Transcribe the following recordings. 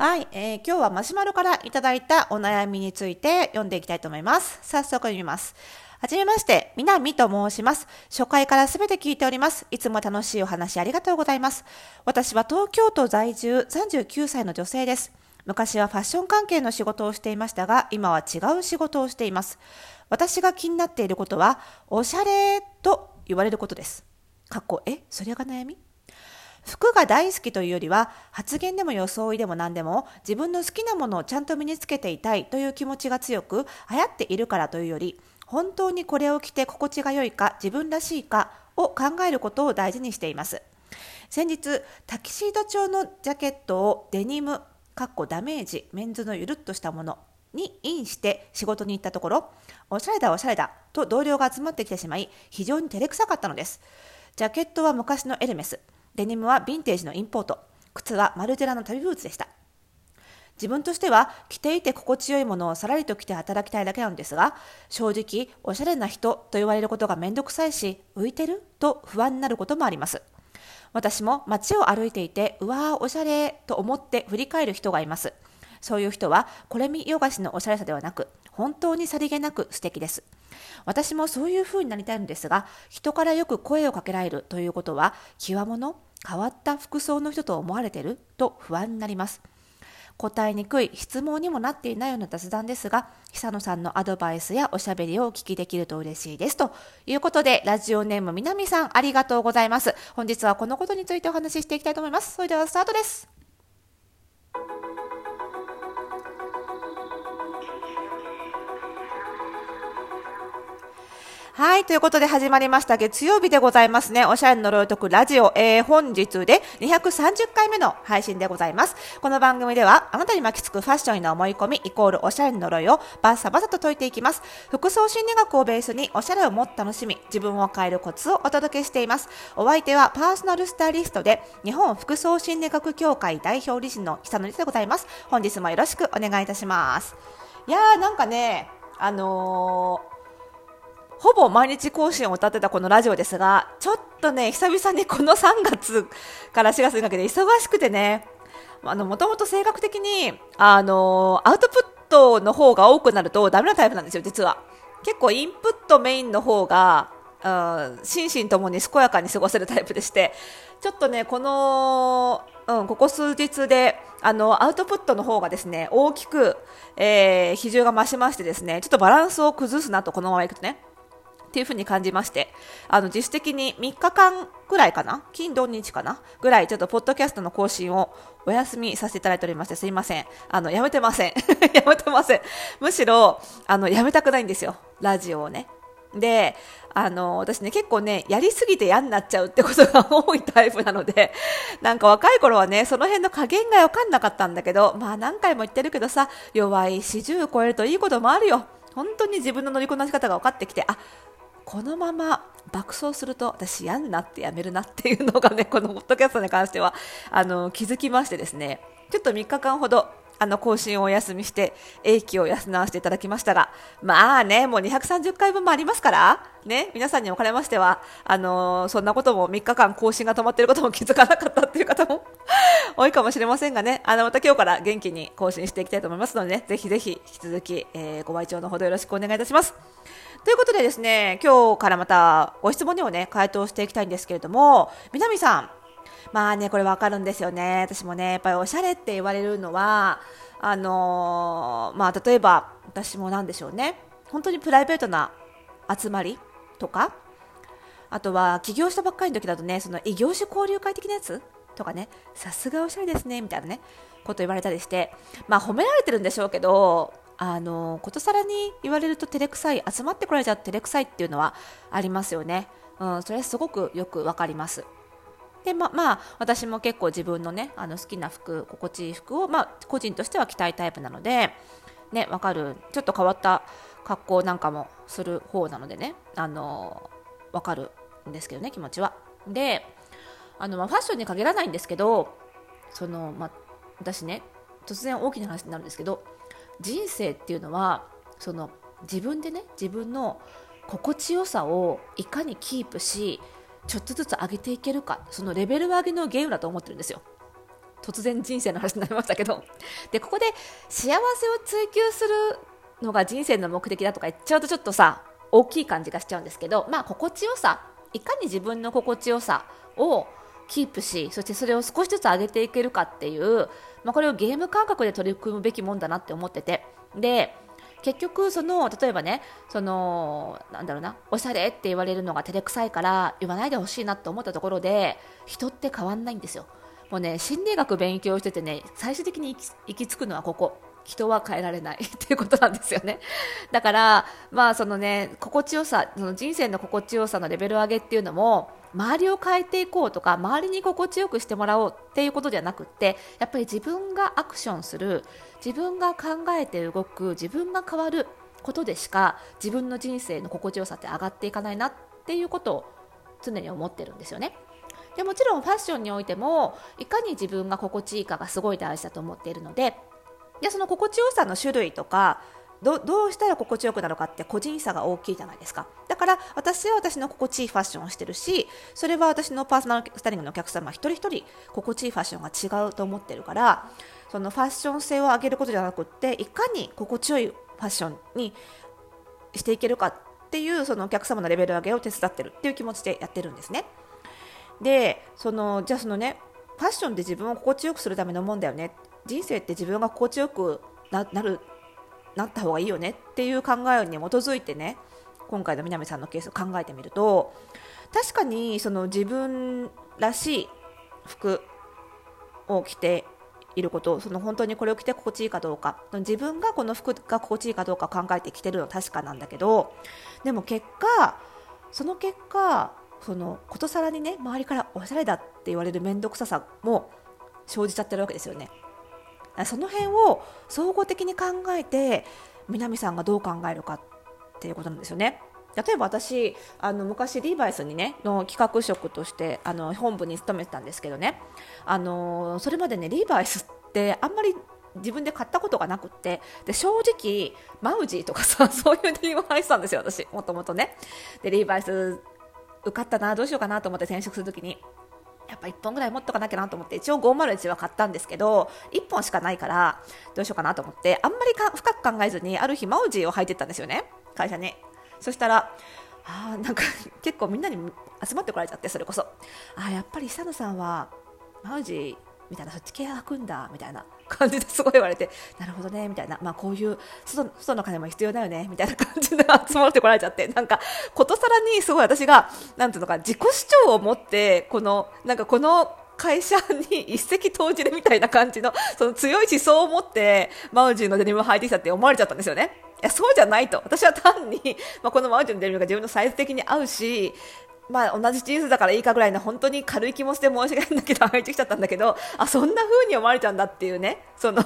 はい、えー、今日はマシュマロからいただいたお悩みについて読んでいきたいと思います。早速読みます。はじめまして、みなみと申します。初回からすべて聞いております。いつも楽しいお話ありがとうございます。私は東京都在住39歳の女性です。昔はファッション関係の仕事をしていましたが、今は違う仕事をしています。私が気になっていることは、おしゃれと言われることです。かっこ、え、それが悩み？服が大好きというよりは発言でも装いでも何でも自分の好きなものをちゃんと身につけていたいという気持ちが強く流行っているからというより本当にこれを着て心地が良いか自分らしいかを考えることを大事にしています。先日タキシード調のジャケットをデニムかっこダメージメンズのゆるっとしたものにインして仕事に行ったところおしゃれだおしゃれだと同僚が集まってきてしまい非常に照れくさかったのです。ジャケットは昔のエルメス。デニムはヴィンテージのインポート。靴はマルジェラの旅ブーツでした。自分としては着ていて心地よいものをさらりと着て働きたいだけなんですが正直おしゃれな人と言われることがめんどくさいし浮いてると不安になることもあります。私も街を歩いていてうわーおしゃれと思って振り返る人がいます。そういう人はこれ見よがしのおしゃれさではなく本当にさりげなく素敵です。私もそういう風になりたいのですが人からよく声をかけられるということは極物変わった服装の人と思われてると不安になります。答えにくい質問にもなっていないような雑談ですが久野さんのアドバイスやおしゃべりをお聞きできると嬉しいです。ということでラジオネーム南さんありがとうございます。本日はこのことについてお話ししていきたいと思います。それではスタートです。はい。ということで始まりました月曜日でございますね。おしゃれの呪いを解くラジオ、えー、本日で230回目の配信でございます。この番組では、あなたに巻きつくファッションへの思い込み、イコールおしゃれの呪いをバッサバサと解いていきます。服装心理学をベースにおしゃれをもっと楽しみ、自分を変えるコツをお届けしています。お相手はパーソナルスタイリストで、日本服装心理学協会代表理事の久野でございます。本日もよろしくお願いいたします。いやーなんかね、あのーほぼ毎日更新を歌ってたこのラジオですが、ちょっとね、久々にこの3月から4月にかけて忙しくてね、あの、もともと性格的に、あの、アウトプットの方が多くなるとダメなタイプなんですよ、実は。結構インプットメインの方が、うん、心身ともに健やかに過ごせるタイプでして、ちょっとね、この、うん、ここ数日で、あの、アウトプットの方がですね、大きく、えー、比重が増しましてですね、ちょっとバランスを崩すなと、このままいくとね。っていうふうに感じまして、あの、自主的に3日間ぐらいかな金土日かなぐらい、ちょっとポッドキャストの更新をお休みさせていただいておりまして、すいません。あの、やめてません。やめてません。むしろ、あの、やめたくないんですよ。ラジオをね。で、あの、私ね、結構ね、やりすぎて嫌になっちゃうってことが多いタイプなので、なんか若い頃はね、その辺の加減がわかんなかったんだけど、まあ何回も言ってるけどさ、弱い40超えるといいこともあるよ。本当に自分の乗りこなし方が分かってきて、あ、このまま爆走すると私嫌になってやめるなっていうのがね、このポッドキャストに関しては、あの、気づきましてですね、ちょっと3日間ほど、あの、更新をお休みして、英気を休ませていただきましたが、まあね、もう230回分もありますから、ね、皆さんにおかれましては、あのそんなことも3日間更新が止まっていることも気づかなかったっていう方も 多いかもしれませんがね、あの、また今日から元気に更新していきたいと思いますのでね、ぜひぜひ引き続き、えー、ご愛聴のほどよろしくお願いいたします。ということでですね、今日からまたご質問にもね、回答していきたいんですけれども、南さん、まあね、これわかるんですよね。私もね、やっぱりおしゃれって言われるのは、あのー、まあ例えば、私もなんでしょうね、本当にプライベートな集まりとか、あとは起業したばっかりの時だとね、その異業種交流会的なやつとかね、さすがおしゃれですね、みたいなね、こと言われたりして、まあ褒められてるんでしょうけど、あのことさらに言われると照れくさい集まってこられちゃう照れくさいっていうのはありますよね、うん、それはすごくよくわかります。でままあ私も結構自分のねあの好きな服心地いい服を、まあ、個人としては着たいタイプなのでねわかる。ちょっと変わった格好なんかもする方なのでねあのわかるんですけどね気持ちは。であの、まあ、ファッションに限らないんですけどその、まあ、私ね突然大きな話になるんですけど人生っていうのはその自分でね自分の心地よさをいかにキープしちょっとずつ上げていけるかそのレベル上げのゲームだと思ってるんですよ。突然人生の話になりましたけど。でここで幸せを追求するのが人生の目的だとか言っちゃうとちょっとさ大きい感じがしちゃうんですけどまあ心地よさいかに自分の心地よさをキープしそしてそれを少しずつ上げていけるかっていう、まあ、これをゲーム感覚で取り組むべきもんだなって思ってて。で結局その例えばねそのなんだろうなおしゃれって言われるのが照れくさいから言わないでほしいなと思ったところで人って変わんないんですよ。もうね心理学勉強しててね最終的に行き着くのはここ。人は変えられない。っていうことなんですよね。だから、まあそのね、心地よさ、その人生の心地よさのレベル上げっていうのも、周りを変えていこうとか、周りに心地よくしてもらおうっていうことではなくって、やっぱり自分がアクションする、自分が考えて動く、自分が変わることでしか、自分の人生の心地よさって上がっていかないなっていうことを常に思ってるんですよね。でもちろんファッションにおいてもいかに自分が心地いいかがすごい大事だと思っているのででその心地よさの種類とかどどうしたら心地よくなるかって個人差が大きいじゃないですか。だから私は私の心地いいファッションをしてるしそれは私のパーソナルスタイリングのお客様一人一人心地いいファッションが違うと思ってるからそのファッション性を上げることじゃなくっていかに心地よいファッションにしていけるかっていうそのお客様のレベル上げを手伝ってるっていう気持ちでやってるんですね。でそのじゃあそのねファッションで自分を心地よくするためのもんだよね。人生って自分が心地よくなるなった方がいいよねっていう考えに基づいてね今回の南さんのケースを考えてみると確かにその自分らしい服を着ていることその本当にこれを着て心地いいかどうか自分がこの服が心地いいかどうか考えて着てるのは確かなんだけどでも結果その結果そのことさらにね周りからおしゃれだって言われる面倒くささも生じちゃってるわけですよね。その辺を総合的に考えて南さんがどう考えるかっていうことなんですよね。例えば私あの昔リーバイスにねの企画職としてあの本部に勤めてたんですけどね。あのそれまでねリーバイスってあんまり自分で買ったことがなくってで正直マウジーとかさ そういう理由を入ってたんですよ私もともとね。でリーバイス受かったなどうしようかなと思って転職するときに。やっぱ1本ぐらい持っとかなきゃなと思って一応501は買ったんですけど1本しかないからどうしようかなと思ってあんまりか深く考えずにある日マウジーを履いてったんですよね会社に。そしたらあなんか結構みんなに集まってこられちゃってそれこそ。あやっぱり久野さんはマウジーみたいなそっち系履くんだみたいな感じですごい言われてなるほどねみたいな、まあ、こういう外外の金も必要だよねみたいな感じで集まってこられちゃって。なんかことさらにすごい私がなんていうのか自己主張を持ってこのなんかこの会社に 一石投じるみたいな感じのその強い思想を持ってマウジーのデニムを履いてきたって思われちゃったんですよね。いやそうじゃないと。私は単に、まあ、このマウジーのデニムが自分のサイズ的に合うしまあ、同じチーズだからいいかぐらいの本当に軽い気持ちで申し訳ないんだけど入ってきちゃったんだけどあそんな風に思われちゃうんだっていうねその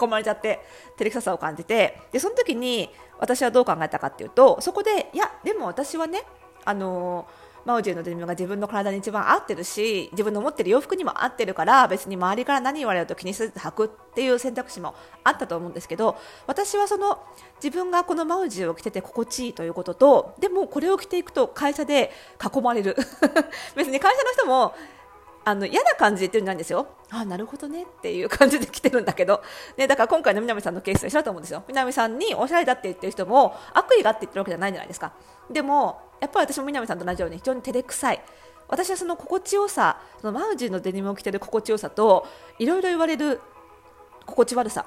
囲まれちゃって照れくささを感じてでその時に私はどう考えたかっていうとそこでいやでも私はねあのーマウジェのデニムが自分の体に一番合ってるし自分の持ってる洋服にも合ってるから別に周りから何言われると気にせず履くっていう選択肢もあったと思うんですけど私はその自分がこのマウジーを着てて心地いいということとでもこれを着ていくと会社で囲まれる。別に会社の人もあの嫌な感じで言ってるんじゃないんですよ。あなるほどねっていう感じで来てるんだけど、ね、だから今回の南さんのケースと一緒だと思うんですよ。南さんにおしゃれだって言ってる人も悪意があって言ってるわけじゃないじゃないですか。でもやっぱり私も南さんと同じように非常に照れくさい。私はその心地よさ、そのマウジーのデニムを着てる心地よさといろいろ言われる心地悪さ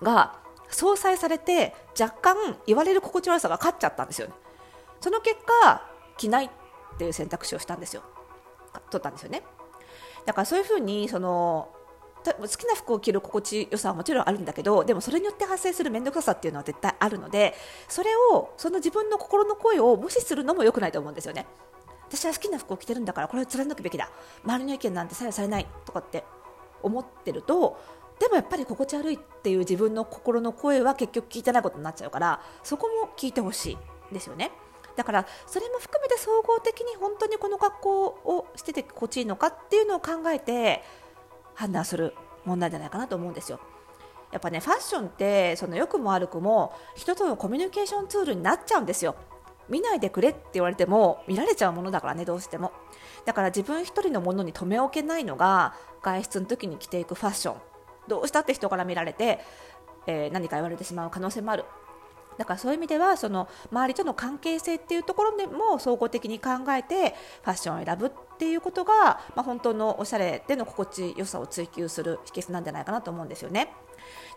が相殺されて若干言われる心地悪さが勝っちゃったんですよね。その結果着ないっていう選択肢をしたんですよ。取ったんですよね。だからそういうふうにその好きな服を着る心地よさはもちろんあるんだけどでもそれによって発生する面倒くささっていうのは絶対あるのでそれをその自分の心の声を無視するのも良くないと思うんですよね私は好きな服を着てるんだからこれを貫くべきだ周りの意見なんて左右されないとかって思ってるとでもやっぱり心地悪いっていう自分の心の声は結局聞いてないことになっちゃうからそこも聞いてほしいですよね。だからそれも含めて総合的に本当にこの格好をしてて心地いいのかっていうのを考えて判断する問題じゃないかなと思うんですよ。やっぱねファッションってその良くも悪くも人とのコミュニケーションツールになっちゃうんですよ。見ないでくれって言われても見られちゃうものだからねどうしてもだから自分一人のものに留め置けないのが外出の時に着ていくファッションどうしたって人から見られて、えー、何か言われてしまう可能性もあるだからそういう意味ではその周りとの関係性っていうところでも総合的に考えてファッションを選ぶっていうことが、まあ、本当のおしゃれでの心地よさを追求する秘訣なんじゃないかなと思うんですよね。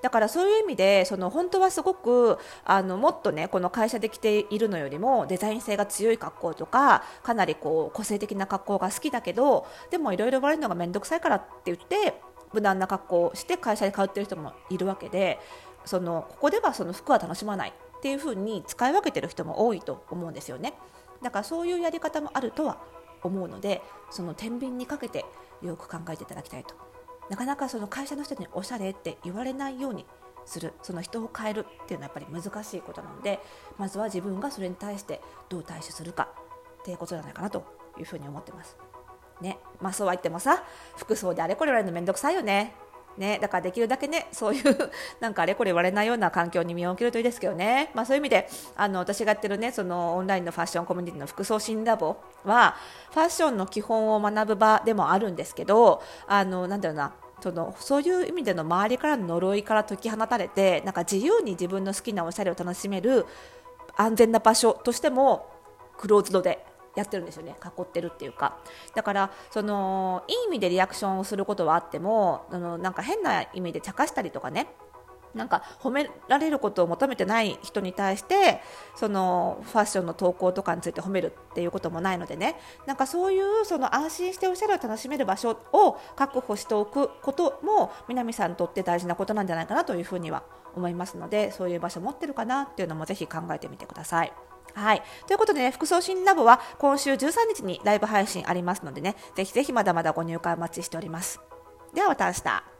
だからそういう意味でその本当はすごくあのもっとねこの会社で着ているのよりもデザイン性が強い格好とかかなりこう個性的な格好が好きだけどでもいろいろ言われるのが面倒くさいからって言って無難な格好をして会社で通ってる人もいるわけでそのここではその服は楽しまないっていう風に使い分けてる人も多いと思うんですよね。だからそういうやり方もあるとは思うのでその天秤にかけてよく考えていただきたいと。なかなかその会社の人におしゃれって言われないようにする。その人を変えるっていうのはやっぱり難しいことなのでまずは自分がそれに対してどう対処するかっていうことじゃないかなというふうに思ってます。ね。まあそうは言ってもさ服装であれこれ言われるの面倒くさいよね。ね、だからできるだけね、そういう なんかあれこれ言われないような環境に身を置けるといいですけどね、まあ、そういう意味であの私がやってるね、そのオンラインのファッションコミュニティの服装新ラボは、ファッションの基本を学ぶ場でもあるんですけど、あのなんだろうな、そのそういう意味での周りからの呪いから解き放たれてなんか自由に自分の好きなおしゃれを楽しめる安全な場所としてもクローズドでやってるんですよね。囲ってるっていうか。だからそのいい意味でリアクションをすることはあってもあのなんか変な意味で茶化したりとかね。なんか褒められることを求めてない人に対してそのファッションの投稿とかについて褒めるっていうこともないのでね。なんかそういうその安心しておしゃれを楽しめる場所を確保しておくことも南さんにとって大事なことなんじゃないかなというふうには思いますのでそういう場所持ってるかなっていうのもぜひ考えてみてください。はい。ということでね、服装新ラボは今週13日にライブ配信ありますのでね、ぜひぜひまだまだご入会お待ちしております。ではまた明日。